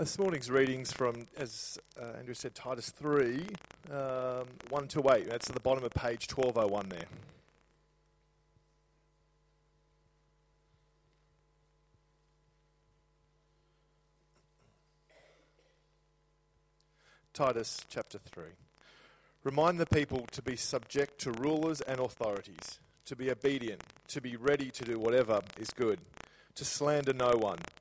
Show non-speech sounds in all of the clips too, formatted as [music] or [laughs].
This morning's readings from, as uh, Andrew said, Titus 3, um, 1 to 8. That's at the bottom of page 1201 there. Titus chapter 3. Remind the people to be subject to rulers and authorities, to be obedient, to be ready to do whatever is good, to slander no one,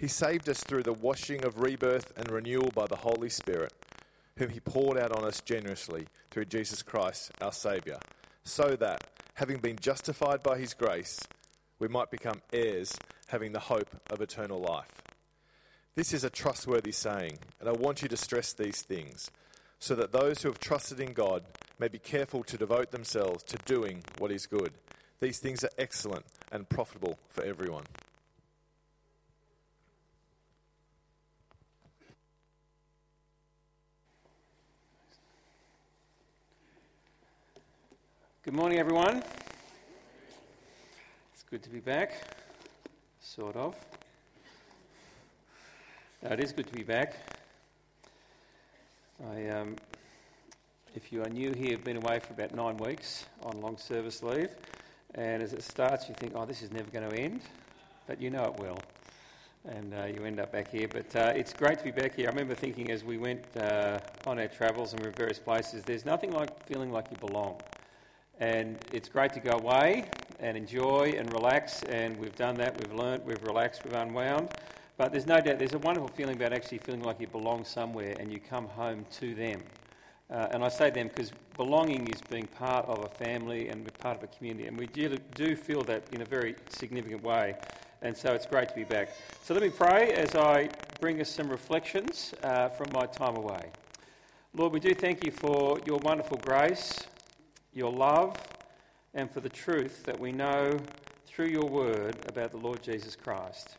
He saved us through the washing of rebirth and renewal by the Holy Spirit, whom He poured out on us generously through Jesus Christ our Saviour, so that, having been justified by His grace, we might become heirs, having the hope of eternal life. This is a trustworthy saying, and I want you to stress these things so that those who have trusted in God may be careful to devote themselves to doing what is good. These things are excellent and profitable for everyone. Good morning, everyone. It's good to be back, sort of. No, it is good to be back. I, um, if you are new here, I've been away for about nine weeks on long service leave, and as it starts, you think, oh, this is never going to end, but you know it will. And uh, you end up back here. But uh, it's great to be back here. I remember thinking as we went uh, on our travels and we were in various places, there's nothing like feeling like you belong. And it's great to go away and enjoy and relax, and we've done that. We've learnt, we've relaxed, we've unwound. But there's no doubt, there's a wonderful feeling about actually feeling like you belong somewhere and you come home to them. Uh, and I say them because belonging is being part of a family and part of a community, and we do, do feel that in a very significant way. And so it's great to be back. So let me pray as I bring us some reflections uh, from my time away. Lord, we do thank you for your wonderful grace, your love, and for the truth that we know through your word about the Lord Jesus Christ.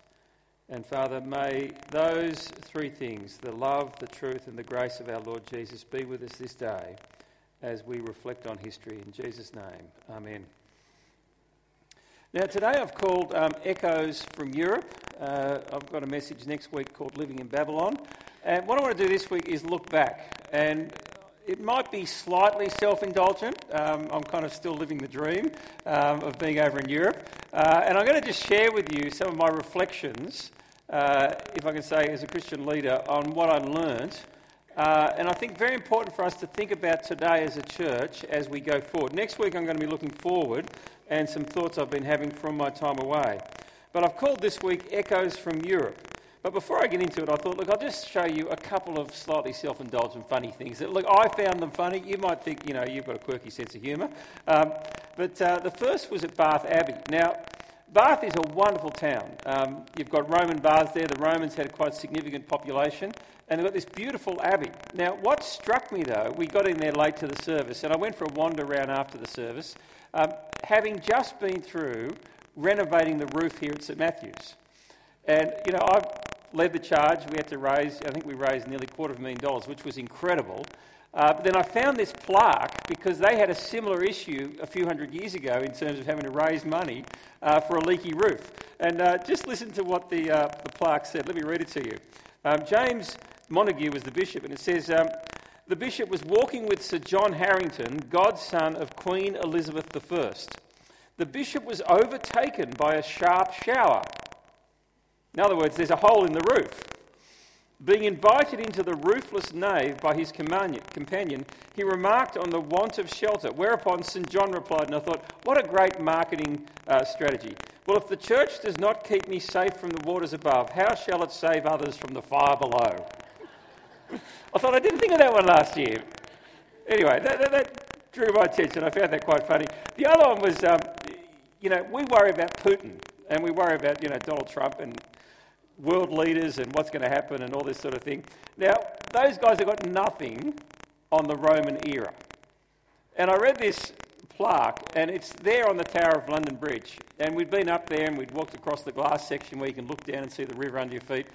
And Father, may those three things the love, the truth, and the grace of our Lord Jesus be with us this day as we reflect on history. In Jesus' name, Amen. Now, today I've called um, Echoes from Europe. Uh, I've got a message next week called Living in Babylon. And what I want to do this week is look back. And it might be slightly self indulgent. Um, I'm kind of still living the dream um, of being over in Europe. Uh, and I'm going to just share with you some of my reflections uh, if I can say, as a Christian leader, on what I learnt. Uh, and I think very important for us to think about today as a church as we go forward. Next week, I'm going to be looking forward and some thoughts I've been having from my time away. But I've called this week Echoes from Europe. But before I get into it, I thought, look, I'll just show you a couple of slightly self indulgent, funny things. That, look, I found them funny. You might think, you know, you've got a quirky sense of humour. Um, but uh, the first was at Bath Abbey. Now, Bath is a wonderful town. Um, you've got Roman baths there. The Romans had a quite significant population, and they've got this beautiful abbey. Now, what struck me though, we got in there late to the service, and I went for a wander around after the service, um, having just been through renovating the roof here at St Matthew's. And, you know, I led the charge. We had to raise, I think we raised nearly a quarter of a million dollars, which was incredible. Uh, but then I found this plaque because they had a similar issue a few hundred years ago in terms of having to raise money uh, for a leaky roof. And uh, just listen to what the, uh, the plaque said. Let me read it to you. Um, James Montague was the bishop, and it says um, The bishop was walking with Sir John Harington, godson of Queen Elizabeth I. The bishop was overtaken by a sharp shower. In other words, there's a hole in the roof. Being invited into the roofless nave by his companion, he remarked on the want of shelter, whereupon St. John replied, and I thought, what a great marketing uh, strategy. Well, if the church does not keep me safe from the waters above, how shall it save others from the fire below? [laughs] I thought I didn't think of that one last year. Anyway, that, that, that drew my attention. I found that quite funny. The other one was, um, you know, we worry about Putin and we worry about, you know, Donald Trump and world leaders and what's going to happen and all this sort of thing. Now, those guys have got nothing on the Roman era. And I read this plaque, and it's there on the Tower of London Bridge. And we'd been up there and we'd walked across the glass section where you can look down and see the river under your feet.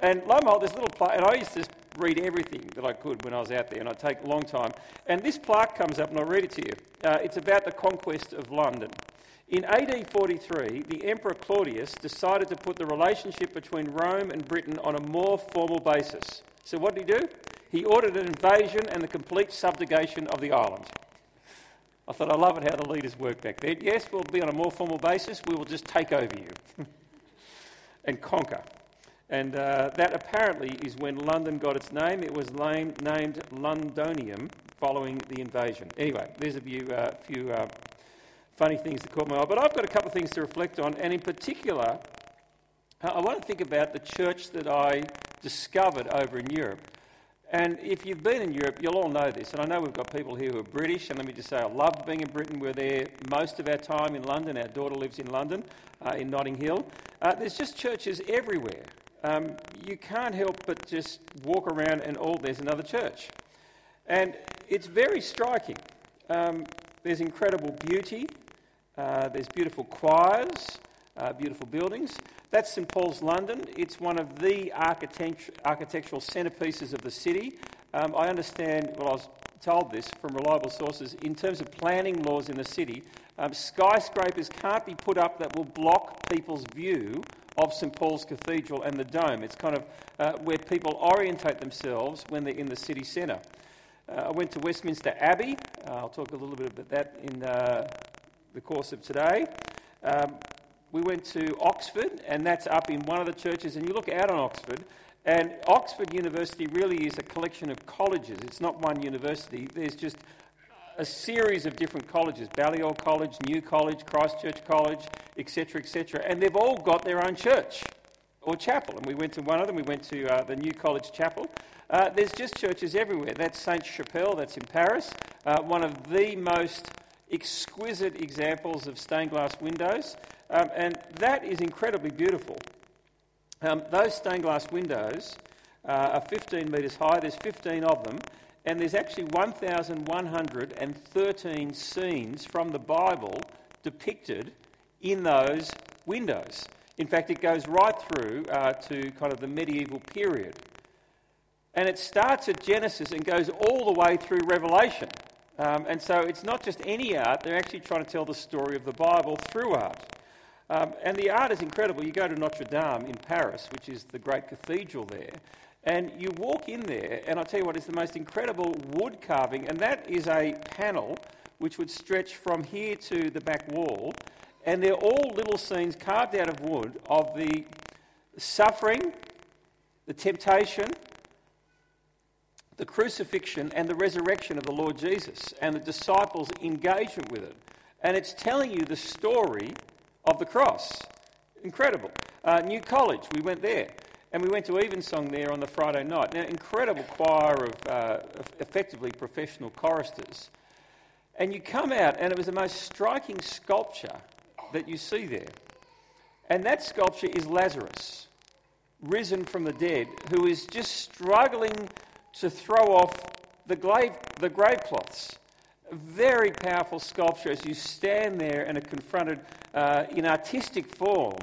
And lo and behold, this little plaque, and I used to read everything that I could when I was out there, and I'd take a long time. And this plaque comes up, and I'll read it to you. Uh, it's about the conquest of London. In AD 43, the Emperor Claudius decided to put the relationship between Rome and Britain on a more formal basis. So, what did he do? He ordered an invasion and the complete subjugation of the island. I thought, I love it how the leaders work back then. Yes, we'll be on a more formal basis, we will just take over you [laughs] and conquer. And uh, that apparently is when London got its name. It was named Londonium following the invasion. Anyway, there's a few, uh, few uh, funny things that caught my eye. But I've got a couple of things to reflect on, and in particular, I want to think about the church that I discovered over in Europe. And if you've been in Europe, you'll all know this. And I know we've got people here who are British, and let me just say, I love being in Britain. We're there most of our time in London. Our daughter lives in London, uh, in Notting Hill. Uh, there's just churches everywhere. Um, you can't help but just walk around and all there's another church. And it's very striking. Um, there's incredible beauty, uh, there's beautiful choirs, uh, beautiful buildings. That's St Paul's London. It's one of the architect- architectural centrepieces of the city. Um, I understand, well, I was told this from reliable sources, in terms of planning laws in the city, um, skyscrapers can't be put up that will block people's view of St Paul's Cathedral and the dome. It's kind of uh, where people orientate themselves when they're in the city centre. Uh, I went to Westminster Abbey. Uh, I'll talk a little bit about that in uh, the course of today. Um, we went to Oxford, and that's up in one of the churches. And you look out on Oxford, and Oxford University really is a collection of colleges. It's not one university. There's just a series of different colleges Balliol College, New College, Christchurch College, etc., etc. And they've all got their own church or chapel. And we went to one of them, we went to uh, the New College Chapel. Uh, there's just churches everywhere. That's Sainte-Chapelle, that's in Paris, uh, one of the most exquisite examples of stained glass windows. Um, and that is incredibly beautiful. Um, those stained glass windows uh, are 15 metres high, there's 15 of them, and there's actually 1,113 scenes from the Bible depicted in those windows. In fact, it goes right through uh, to kind of the medieval period. And it starts at Genesis and goes all the way through Revelation. Um, and so it's not just any art, they're actually trying to tell the story of the Bible through art. Um, and the art is incredible. You go to Notre Dame in Paris, which is the great cathedral there, and you walk in there, and I'll tell you what, it's the most incredible wood carving, and that is a panel which would stretch from here to the back wall, and they're all little scenes carved out of wood of the suffering, the temptation, the crucifixion and the resurrection of the Lord Jesus and the disciples' engagement with it. And it's telling you the story of the cross. Incredible. Uh, New College, we went there. And we went to Evensong there on the Friday night. Now, incredible choir of uh, effectively professional choristers. And you come out, and it was the most striking sculpture that you see there. And that sculpture is Lazarus, risen from the dead, who is just struggling to throw off the grave, the grave cloths. Very powerful sculpture as you stand there and are confronted uh, in artistic form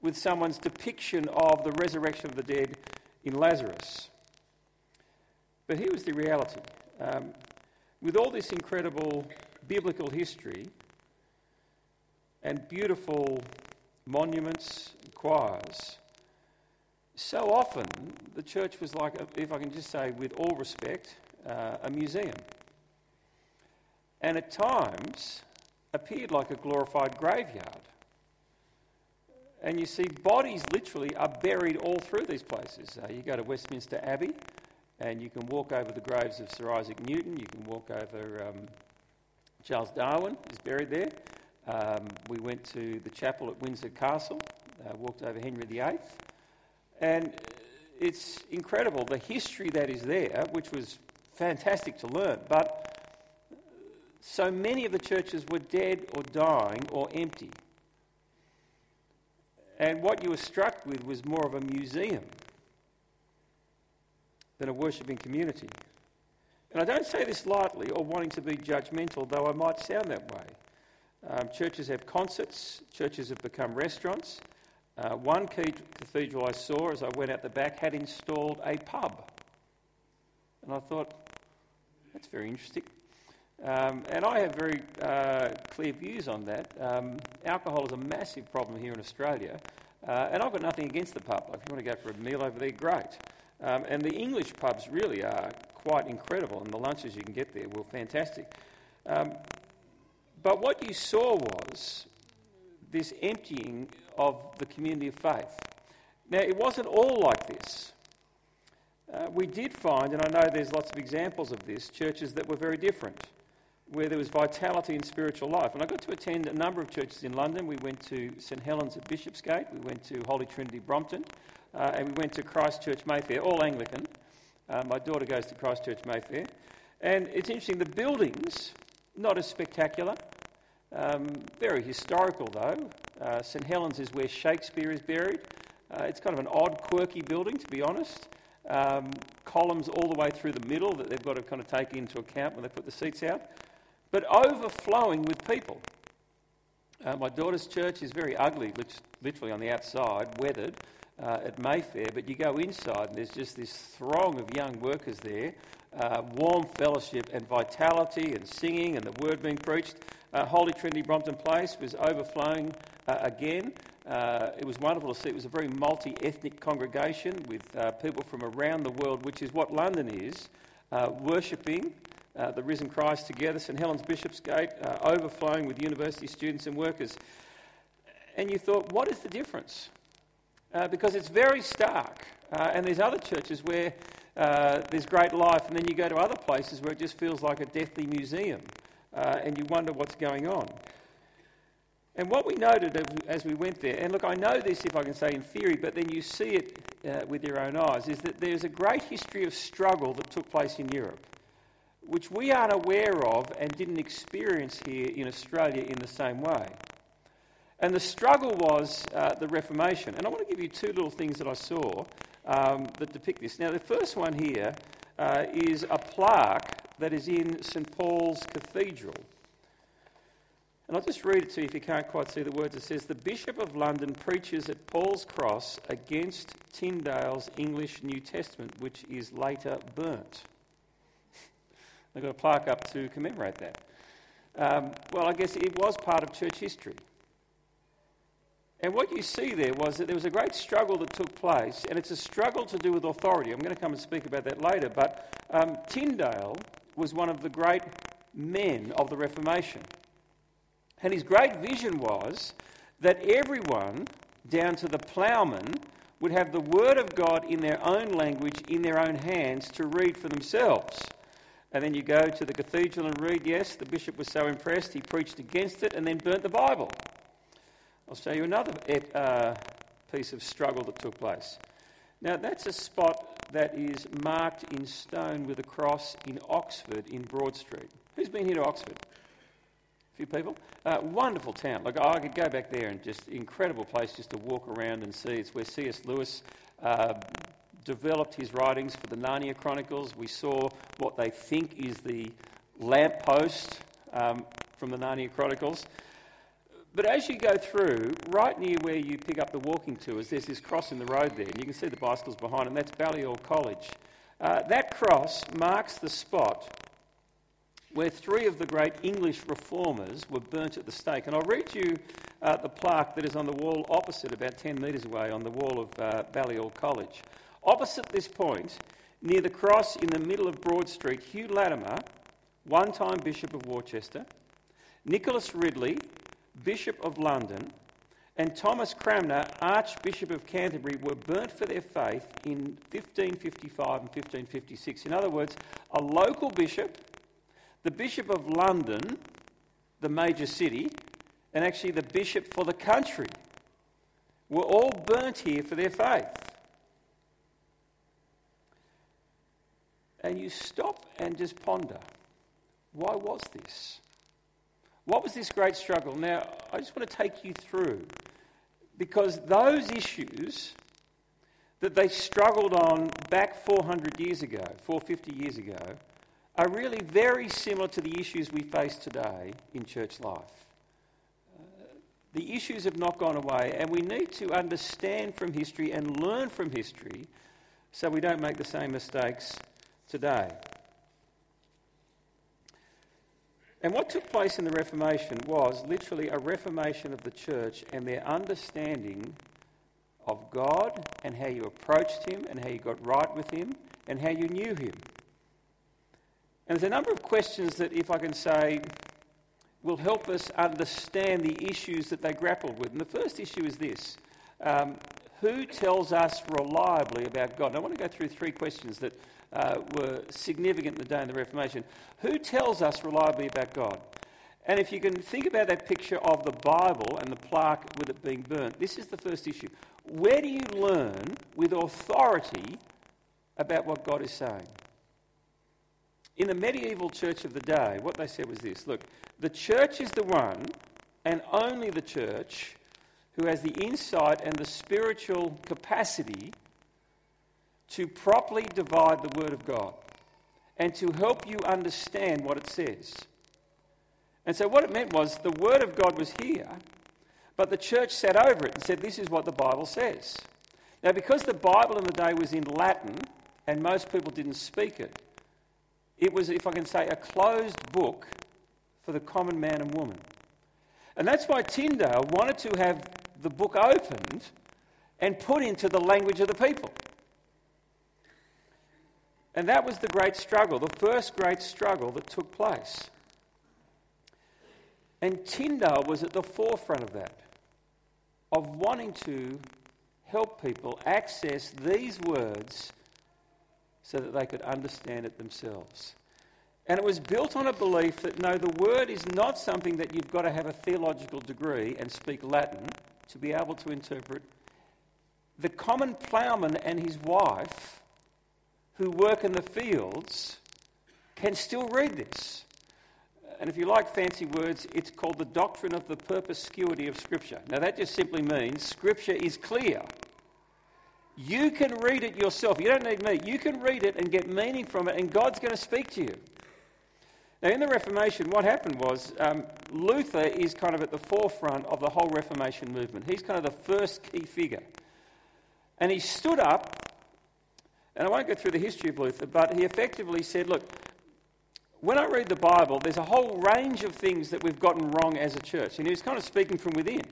with someone's depiction of the resurrection of the dead in Lazarus. But here was the reality. Um, with all this incredible biblical history and beautiful monuments, choirs, so often the church was like, if I can just say with all respect, uh, a museum. And at times appeared like a glorified graveyard. And you see, bodies literally are buried all through these places. Uh, you go to Westminster Abbey, and you can walk over the graves of Sir Isaac Newton. You can walk over um, Charles Darwin is buried there. Um, we went to the chapel at Windsor Castle, uh, walked over Henry VIII. And it's incredible the history that is there, which was fantastic to learn. But so many of the churches were dead or dying or empty. And what you were struck with was more of a museum than a worshipping community. And I don't say this lightly or wanting to be judgmental, though I might sound that way. Um, churches have concerts, churches have become restaurants. Uh, one key cathedral I saw as I went out the back had installed a pub. And I thought, that's very interesting. Um, and I have very uh, clear views on that. Um, alcohol is a massive problem here in Australia, uh, and I've got nothing against the pub. If you want to go for a meal over there, great. Um, and the English pubs really are quite incredible, and the lunches you can get there were fantastic. Um, but what you saw was this emptying of the community of faith. Now, it wasn't all like this. Uh, we did find, and I know there's lots of examples of this, churches that were very different, where there was vitality in spiritual life. And I got to attend a number of churches in London. We went to St Helen's at Bishopsgate, we went to Holy Trinity Brompton, uh, and we went to Christchurch Mayfair, all Anglican. Uh, my daughter goes to Christchurch Mayfair. And it's interesting, the buildings, not as spectacular, um, very historical though. Uh, St Helen's is where Shakespeare is buried. Uh, it's kind of an odd, quirky building, to be honest. Um, columns all the way through the middle that they've got to kind of take into account when they put the seats out, but overflowing with people. Uh, my daughter's church is very ugly, literally on the outside, weathered uh, at Mayfair, but you go inside and there's just this throng of young workers there, uh, warm fellowship and vitality and singing and the word being preached. Uh, Holy Trinity Brompton Place was overflowing uh, again. Uh, it was wonderful to see. It was a very multi ethnic congregation with people from around the world, which is what London is, worshipping uh, the risen Christ together. St Helen's Bishopsgate uh, overflowing with university students and workers. And you thought, what is the difference? Uh, because it's very stark. and there's other churches where there's great life, and then you go to other places where it just feels like a deathly museum, and you wonder what's going on. And what we noted as we went there, and look, I know this if I can say in theory, but then you see it uh, with your own eyes, is that there's a great history of struggle that took place in Europe, which we aren't aware of and didn't experience here in Australia in the same way. And the struggle was uh, the Reformation. And I want to give you two little things that I saw um, that depict this. Now, the first one here uh, is a plaque that is in St Paul's Cathedral. And I'll just read it to you if you can't quite see the words. It says, The Bishop of London preaches at Paul's Cross against Tyndale's English New Testament, which is later burnt. They've got a plaque up to commemorate that. Um, well, I guess it was part of church history. And what you see there was that there was a great struggle that took place, and it's a struggle to do with authority. I'm going to come and speak about that later, but um, Tyndale was one of the great men of the Reformation. And his great vision was that everyone, down to the ploughman, would have the Word of God in their own language, in their own hands, to read for themselves. And then you go to the cathedral and read, yes, the bishop was so impressed, he preached against it and then burnt the Bible. I'll show you another uh, piece of struggle that took place. Now, that's a spot that is marked in stone with a cross in Oxford in Broad Street. Who's been here to Oxford? A few people. Uh, wonderful town. Like I could go back there and just incredible place just to walk around and see. It's where C.S. Lewis uh, developed his writings for the Narnia Chronicles. We saw what they think is the lamppost um, from the Narnia Chronicles. But as you go through, right near where you pick up the walking tours, there's this cross in the road there, and you can see the bicycles behind, and that's Balliol College. Uh, that cross marks the spot where three of the great English reformers were burnt at the stake. And I'll read you uh, the plaque that is on the wall opposite, about 10 metres away, on the wall of uh, Balliol College. Opposite this point, near the cross in the middle of Broad Street, Hugh Latimer, one time Bishop of Worcester, Nicholas Ridley, Bishop of London, and Thomas Cranmer, Archbishop of Canterbury, were burnt for their faith in 1555 and 1556. In other words, a local bishop the Bishop of London, the major city, and actually the bishop for the country were all burnt here for their faith. And you stop and just ponder why was this? What was this great struggle? Now, I just want to take you through because those issues that they struggled on back 400 years ago, 450 years ago, are really very similar to the issues we face today in church life. The issues have not gone away, and we need to understand from history and learn from history so we don't make the same mistakes today. And what took place in the Reformation was literally a reformation of the church and their understanding of God and how you approached Him and how you got right with Him and how you knew Him. And there's a number of questions that, if I can say, will help us understand the issues that they grappled with. And the first issue is this um, Who tells us reliably about God? And I want to go through three questions that uh, were significant in the day of the Reformation. Who tells us reliably about God? And if you can think about that picture of the Bible and the plaque with it being burnt, this is the first issue. Where do you learn with authority about what God is saying? In the medieval church of the day, what they said was this look, the church is the one and only the church who has the insight and the spiritual capacity to properly divide the Word of God and to help you understand what it says. And so, what it meant was the Word of God was here, but the church sat over it and said, This is what the Bible says. Now, because the Bible in the day was in Latin and most people didn't speak it, it was, if I can say, a closed book for the common man and woman. And that's why Tyndale wanted to have the book opened and put into the language of the people. And that was the great struggle, the first great struggle that took place. And Tyndale was at the forefront of that, of wanting to help people access these words so that they could understand it themselves. And it was built on a belief that no, the word is not something that you've got to have a theological degree and speak Latin to be able to interpret. The common ploughman and his wife who work in the fields can still read this. And if you like fancy words, it's called the doctrine of the perspicuity of Scripture. Now, that just simply means Scripture is clear. You can read it yourself. You don't need me. You can read it and get meaning from it, and God's going to speak to you. Now, in the Reformation, what happened was um, Luther is kind of at the forefront of the whole Reformation movement. He's kind of the first key figure. And he stood up, and I won't go through the history of Luther, but he effectively said, Look, when I read the Bible, there's a whole range of things that we've gotten wrong as a church. And he was kind of speaking from within.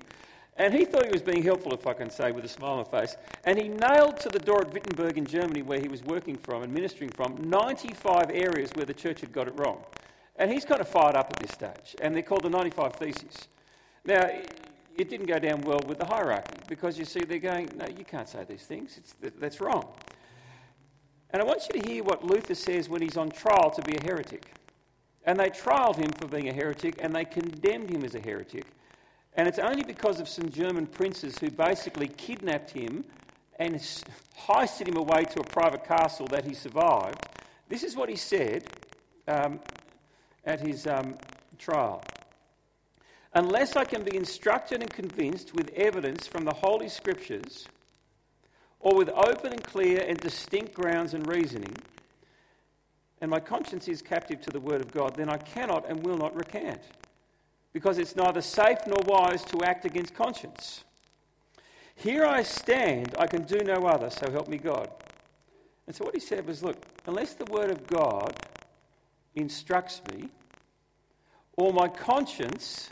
And he thought he was being helpful, if I can say, with a smile on my face. And he nailed to the door at Wittenberg in Germany, where he was working from and ministering from, 95 areas where the church had got it wrong. And he's kind of fired up at this stage. And they're called the 95 Theses. Now, it didn't go down well with the hierarchy because you see, they're going, no, you can't say these things. It's, that's wrong. And I want you to hear what Luther says when he's on trial to be a heretic. And they trialed him for being a heretic and they condemned him as a heretic. And it's only because of some German princes who basically kidnapped him and heisted him away to a private castle that he survived. This is what he said um, at his um, trial. Unless I can be instructed and convinced with evidence from the Holy Scriptures, or with open and clear and distinct grounds and reasoning, and my conscience is captive to the Word of God, then I cannot and will not recant, because it's neither safe nor wise to act against conscience. Here I stand, I can do no other, so help me God. And so what he said was look, unless the Word of God instructs me, or my conscience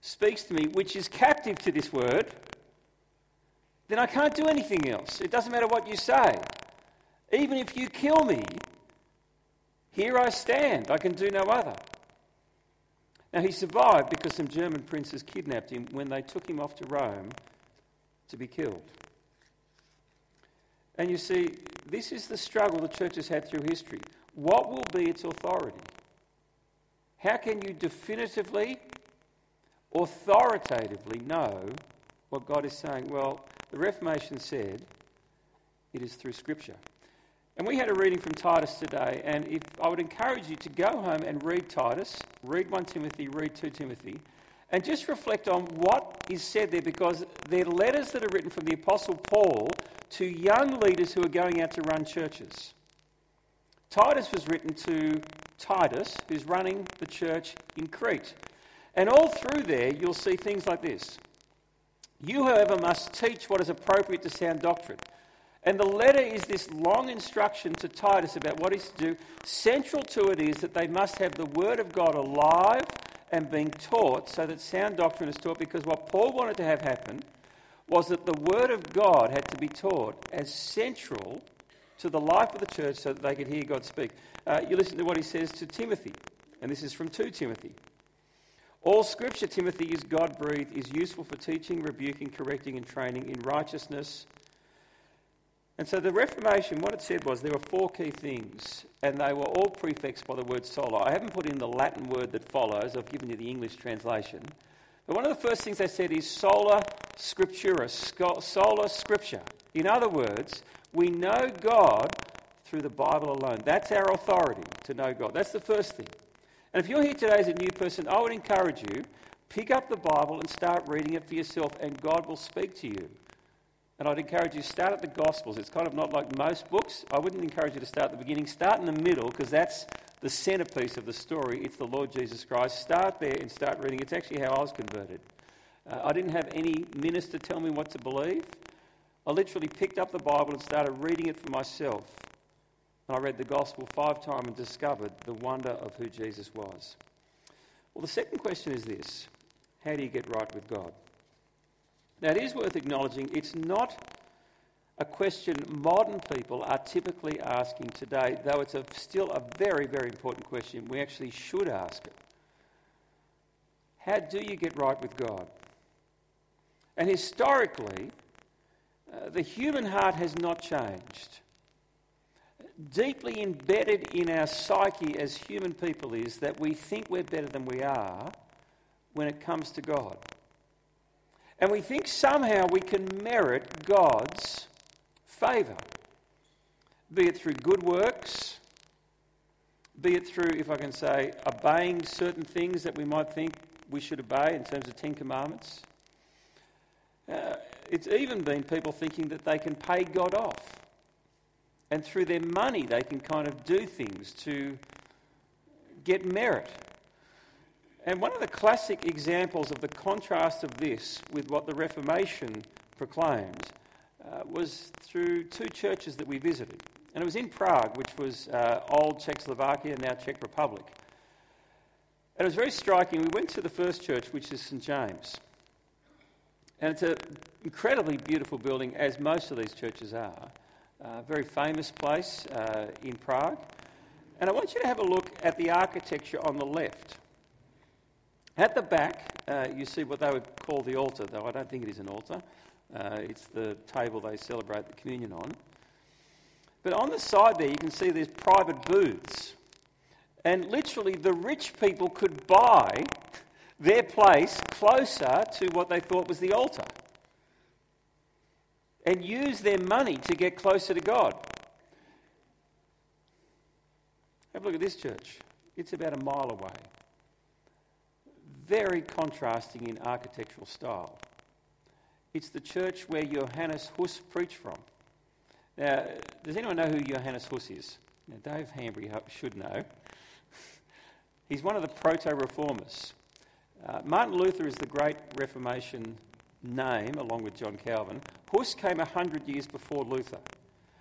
speaks to me, which is captive to this Word, then I can't do anything else. It doesn't matter what you say. Even if you kill me, here I stand. I can do no other. Now, he survived because some German princes kidnapped him when they took him off to Rome to be killed. And you see, this is the struggle the church has had through history. What will be its authority? How can you definitively, authoritatively know what God is saying? Well, the Reformation said it is through Scripture. And we had a reading from Titus today, and if I would encourage you to go home and read Titus, read 1 Timothy, read 2 Timothy, and just reflect on what is said there because they're letters that are written from the Apostle Paul to young leaders who are going out to run churches. Titus was written to Titus, who's running the church in Crete. And all through there, you'll see things like this. You, however, must teach what is appropriate to sound doctrine. And the letter is this long instruction to Titus about what he's to do. Central to it is that they must have the Word of God alive and being taught so that sound doctrine is taught. Because what Paul wanted to have happen was that the Word of God had to be taught as central to the life of the church so that they could hear God speak. Uh, you listen to what he says to Timothy, and this is from 2 Timothy. All scripture, Timothy, is God breathed, is useful for teaching, rebuking, correcting, and training in righteousness. And so the Reformation, what it said was there were four key things, and they were all prefixed by the word sola. I haven't put in the Latin word that follows, I've given you the English translation. But one of the first things they said is sola scriptura, sola scripture. In other words, we know God through the Bible alone. That's our authority to know God. That's the first thing. And if you're here today as a new person, I would encourage you pick up the Bible and start reading it for yourself, and God will speak to you. And I'd encourage you to start at the Gospels. It's kind of not like most books. I wouldn't encourage you to start at the beginning. Start in the middle because that's the centerpiece of the story. It's the Lord Jesus Christ. Start there and start reading. It's actually how I was converted. Uh, I didn't have any minister tell me what to believe. I literally picked up the Bible and started reading it for myself. And I read the gospel five times and discovered the wonder of who Jesus was. Well, the second question is this How do you get right with God? Now, it is worth acknowledging it's not a question modern people are typically asking today, though it's a, still a very, very important question. We actually should ask it. How do you get right with God? And historically, uh, the human heart has not changed. Deeply embedded in our psyche as human people is that we think we're better than we are when it comes to God. And we think somehow we can merit God's favour, be it through good works, be it through, if I can say, obeying certain things that we might think we should obey in terms of Ten Commandments. Uh, it's even been people thinking that they can pay God off. And through their money, they can kind of do things to get merit. And one of the classic examples of the contrast of this with what the Reformation proclaimed uh, was through two churches that we visited. And it was in Prague, which was uh, old Czechoslovakia, now Czech Republic. And it was very striking. We went to the first church, which is St. James. And it's an incredibly beautiful building, as most of these churches are. A very famous place uh, in Prague. And I want you to have a look at the architecture on the left. At the back, uh, you see what they would call the altar, though I don't think it is an altar. Uh, it's the table they celebrate the communion on. But on the side there, you can see there's private booths. And literally, the rich people could buy [laughs] their place closer to what they thought was the altar and use their money to get closer to God. Have a look at this church. It's about a mile away. Very contrasting in architectural style. It's the church where Johannes Hus preached from. Now, does anyone know who Johannes Hus is? Now, Dave Hambury should know. [laughs] He's one of the proto reformers. Uh, Martin Luther is the great Reformation name, along with John Calvin. Hus came 100 years before Luther,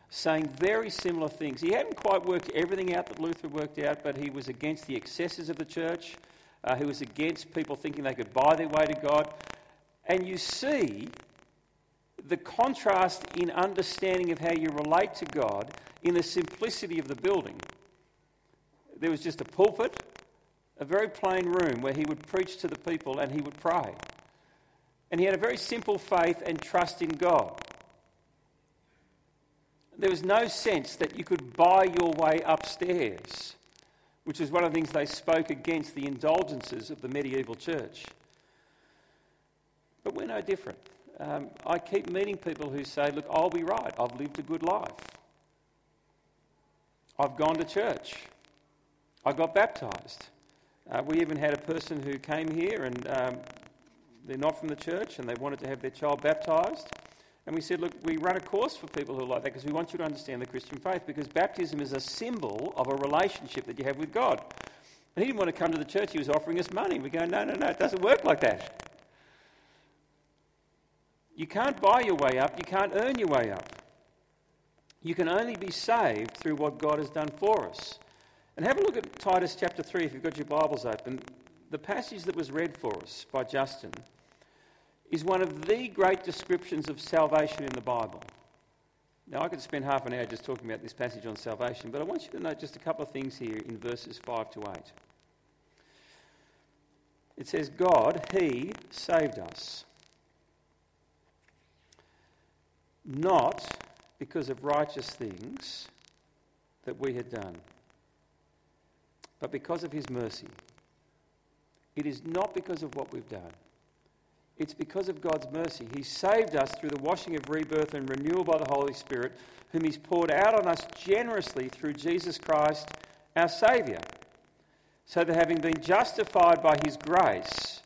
saying very similar things. He hadn't quite worked everything out that Luther worked out, but he was against the excesses of the church. Uh, he was against people thinking they could buy their way to God. And you see the contrast in understanding of how you relate to God in the simplicity of the building. There was just a pulpit, a very plain room where he would preach to the people and he would pray. And he had a very simple faith and trust in God. There was no sense that you could buy your way upstairs, which is one of the things they spoke against the indulgences of the medieval church. But we're no different. Um, I keep meeting people who say, Look, I'll be right. I've lived a good life. I've gone to church. I got baptized. Uh, we even had a person who came here and um, they're not from the church and they wanted to have their child baptized. And we said, look, we run a course for people who are like that because we want you to understand the Christian faith because baptism is a symbol of a relationship that you have with God. And he didn't want to come to the church, he was offering us money. We go, no, no, no, it doesn't work like that. You can't buy your way up, you can't earn your way up. You can only be saved through what God has done for us. And have a look at Titus chapter 3 if you've got your Bibles open. The passage that was read for us by Justin is one of the great descriptions of salvation in the Bible. Now, I could spend half an hour just talking about this passage on salvation, but I want you to note just a couple of things here in verses 5 to 8. It says, God, He saved us. Not because of righteous things that we had done, but because of His mercy. It is not because of what we've done. It's because of God's mercy. He saved us through the washing of rebirth and renewal by the Holy Spirit, whom He's poured out on us generously through Jesus Christ, our Saviour, so that having been justified by His grace,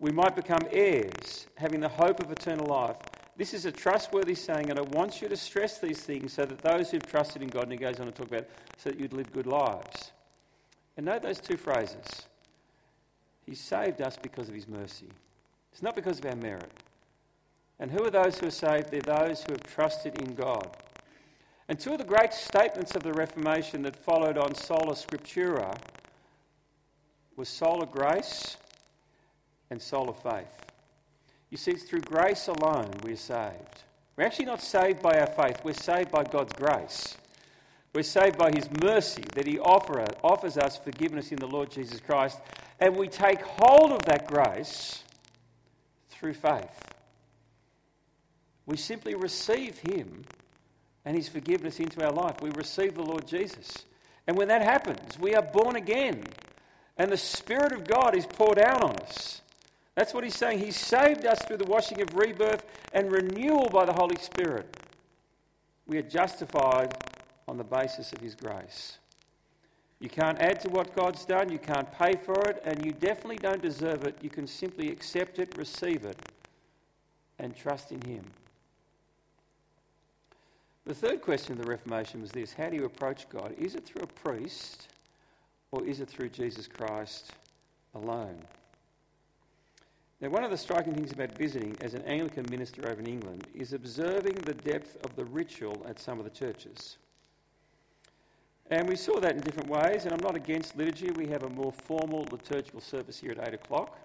we might become heirs, having the hope of eternal life. This is a trustworthy saying, and I want you to stress these things so that those who've trusted in God, and he goes on to talk about, so that you'd live good lives. And note those two phrases. He saved us because of his mercy. It's not because of our merit. And who are those who are saved? They're those who have trusted in God. And two of the great statements of the Reformation that followed on sola scriptura was sola grace and sola faith. You see, it's through grace alone we're saved. We're actually not saved by our faith, we're saved by God's grace. We're saved by His mercy that He offer, offers us forgiveness in the Lord Jesus Christ. And we take hold of that grace through faith. We simply receive Him and His forgiveness into our life. We receive the Lord Jesus. And when that happens, we are born again. And the Spirit of God is poured out on us. That's what He's saying. He saved us through the washing of rebirth and renewal by the Holy Spirit. We are justified on the basis of His grace. You can't add to what God's done, you can't pay for it, and you definitely don't deserve it. You can simply accept it, receive it, and trust in Him. The third question of the Reformation was this How do you approach God? Is it through a priest or is it through Jesus Christ alone? Now, one of the striking things about visiting as an Anglican minister over in England is observing the depth of the ritual at some of the churches. And we saw that in different ways, and I'm not against liturgy. We have a more formal liturgical service here at 8 o'clock,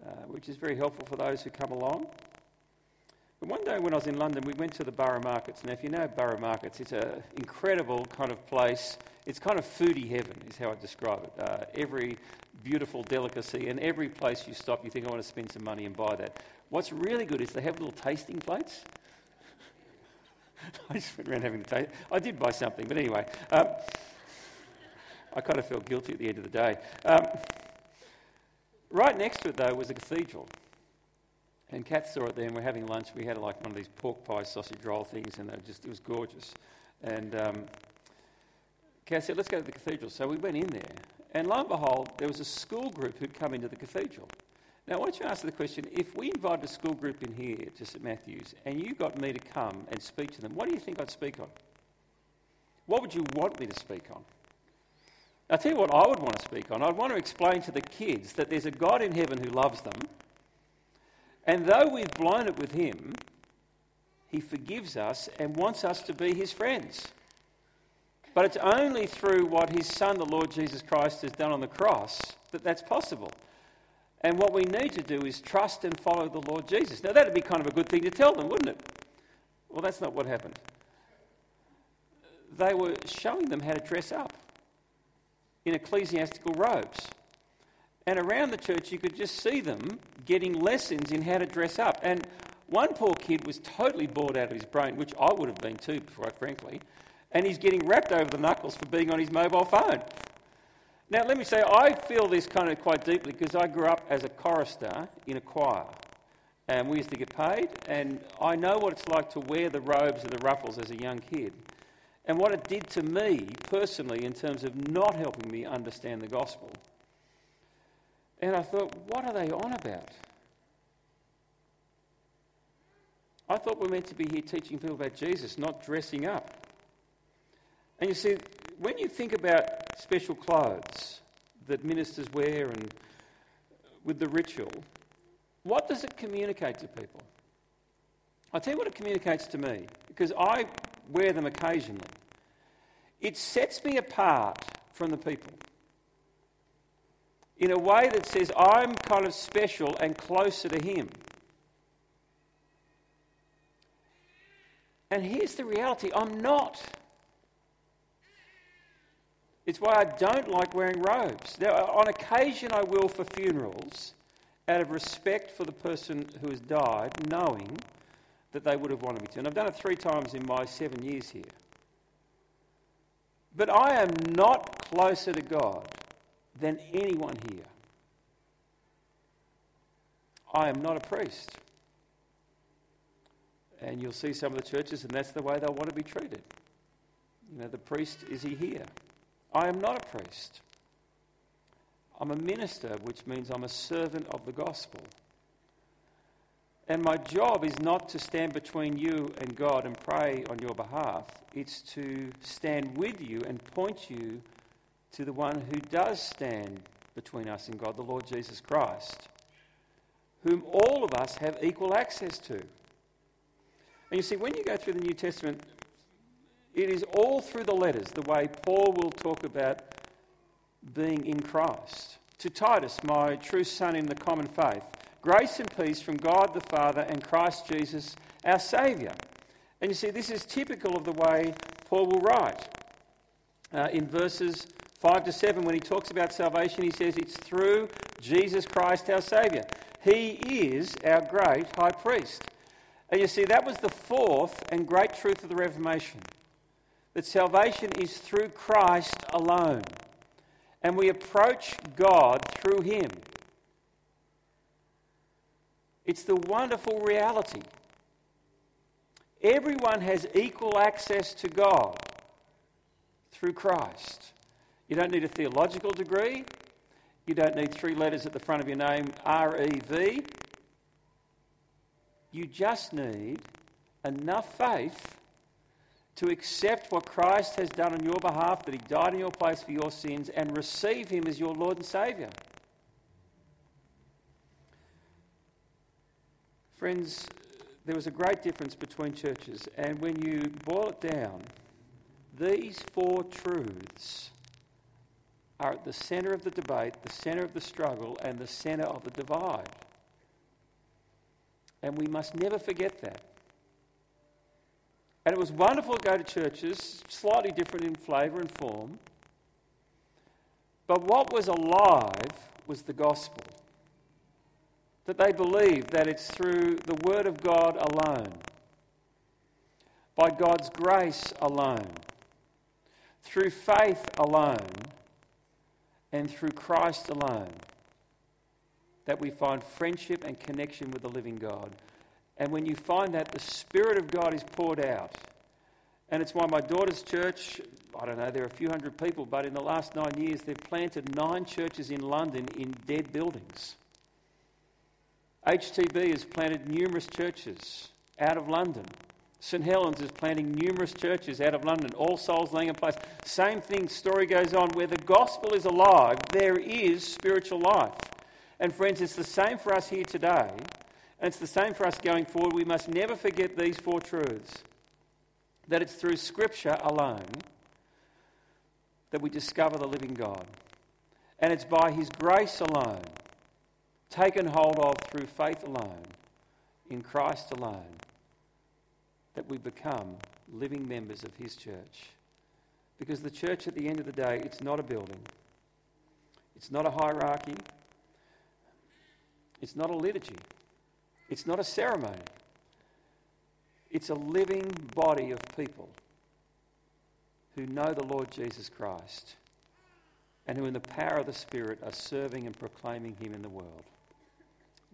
uh, which is very helpful for those who come along. But one day when I was in London, we went to the Borough Markets. Now, if you know Borough Markets, it's an incredible kind of place. It's kind of foodie heaven, is how I describe it. Uh, every beautiful delicacy, and every place you stop, you think, I want to spend some money and buy that. What's really good is they have little tasting plates. [laughs] I just went around having a taste. I did buy something, but anyway. Um, I kind of felt guilty at the end of the day. Um, right next to it, though, was a cathedral. And Kat saw it there, and we're having lunch. We had like one of these pork pie sausage roll things, and just, it was gorgeous. And um, Kat said, Let's go to the cathedral. So we went in there, and lo and behold, there was a school group who'd come into the cathedral. Now, I want you to answer the question if we invited a school group in here to St Matthew's and you got me to come and speak to them, what do you think I'd speak on? What would you want me to speak on? I'll tell you what I would want to speak on. I'd want to explain to the kids that there's a God in heaven who loves them, and though we've blown it with Him, He forgives us and wants us to be His friends. But it's only through what His Son, the Lord Jesus Christ, has done on the cross that that's possible. And what we need to do is trust and follow the Lord Jesus. Now, that'd be kind of a good thing to tell them, wouldn't it? Well, that's not what happened. They were showing them how to dress up in ecclesiastical robes. And around the church, you could just see them getting lessons in how to dress up. And one poor kid was totally bored out of his brain, which I would have been too, quite frankly. And he's getting rapped over the knuckles for being on his mobile phone. Now, let me say, I feel this kind of quite deeply because I grew up as a chorister in a choir. And we used to get paid, and I know what it's like to wear the robes and the ruffles as a young kid. And what it did to me personally in terms of not helping me understand the gospel. And I thought, what are they on about? I, thought we are meant to be here teaching people about Jesus, not dressing up. And you see, when you think about special clothes that ministers wear and with the ritual, what does it communicate to people? I'll tell you what it communicates to me, because I wear them occasionally. It sets me apart from the people in a way that says I'm kind of special and closer to Him. And here's the reality I'm not. It's why I don't like wearing robes. Now, uh, on occasion, I will for funerals, out of respect for the person who has died, knowing that they would have wanted me to. And I've done it three times in my seven years here. But I am not closer to God than anyone here. I am not a priest. And you'll see some of the churches, and that's the way they'll want to be treated. You know, the priest, is he here? I am not a priest. I'm a minister, which means I'm a servant of the gospel. And my job is not to stand between you and God and pray on your behalf. It's to stand with you and point you to the one who does stand between us and God, the Lord Jesus Christ, whom all of us have equal access to. And you see, when you go through the New Testament, it is all through the letters, the way Paul will talk about being in Christ. To Titus, my true son in the common faith, grace and peace from God the Father and Christ Jesus, our Saviour. And you see, this is typical of the way Paul will write. Uh, in verses 5 to 7, when he talks about salvation, he says it's through Jesus Christ our Saviour. He is our great high priest. And you see, that was the fourth and great truth of the Reformation that salvation is through Christ alone. And we approach God through Him. It's the wonderful reality. Everyone has equal access to God through Christ. You don't need a theological degree. You don't need three letters at the front of your name, R E V. You just need enough faith to accept what Christ has done on your behalf, that He died in your place for your sins, and receive Him as your Lord and Saviour. Friends, there was a great difference between churches, and when you boil it down, these four truths are at the centre of the debate, the centre of the struggle, and the centre of the divide. And we must never forget that. And it was wonderful to go to churches, slightly different in flavour and form. But what was alive was the gospel. That they believed that it's through the Word of God alone, by God's grace alone, through faith alone, and through Christ alone that we find friendship and connection with the living God. And when you find that, the Spirit of God is poured out. And it's why my daughter's church, I don't know, there are a few hundred people, but in the last nine years, they've planted nine churches in London in dead buildings. HTB has planted numerous churches out of London. St Helen's is planting numerous churches out of London, All Souls in place. Same thing, story goes on. Where the gospel is alive, there is spiritual life. And friends, it's the same for us here today, and it's the same for us going forward. We must never forget these four truths that it's through Scripture alone that we discover the living God, and it's by His grace alone, taken hold of through faith alone, in Christ alone, that we become living members of His church. Because the church, at the end of the day, it's not a building, it's not a hierarchy. It's not a liturgy, it's not a ceremony. It's a living body of people who know the Lord Jesus Christ and who, in the power of the Spirit, are serving and proclaiming Him in the world.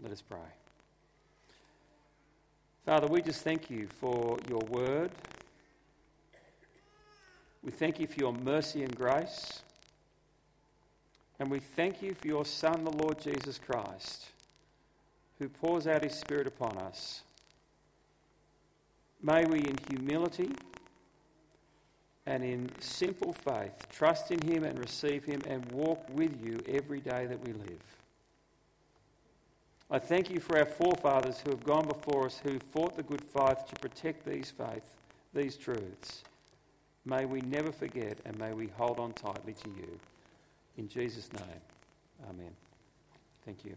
Let us pray. Father, we just thank you for your word. We thank you for your mercy and grace. And we thank you for your Son, the Lord Jesus Christ who pours out his Spirit upon us May we, in humility and in simple faith, trust in Him and receive Him and walk with you every day that we live. I thank you for our forefathers who have gone before us, who fought the good fight to protect these faith, these truths. May we never forget and may we hold on tightly to you. In Jesus' name, amen. Thank you.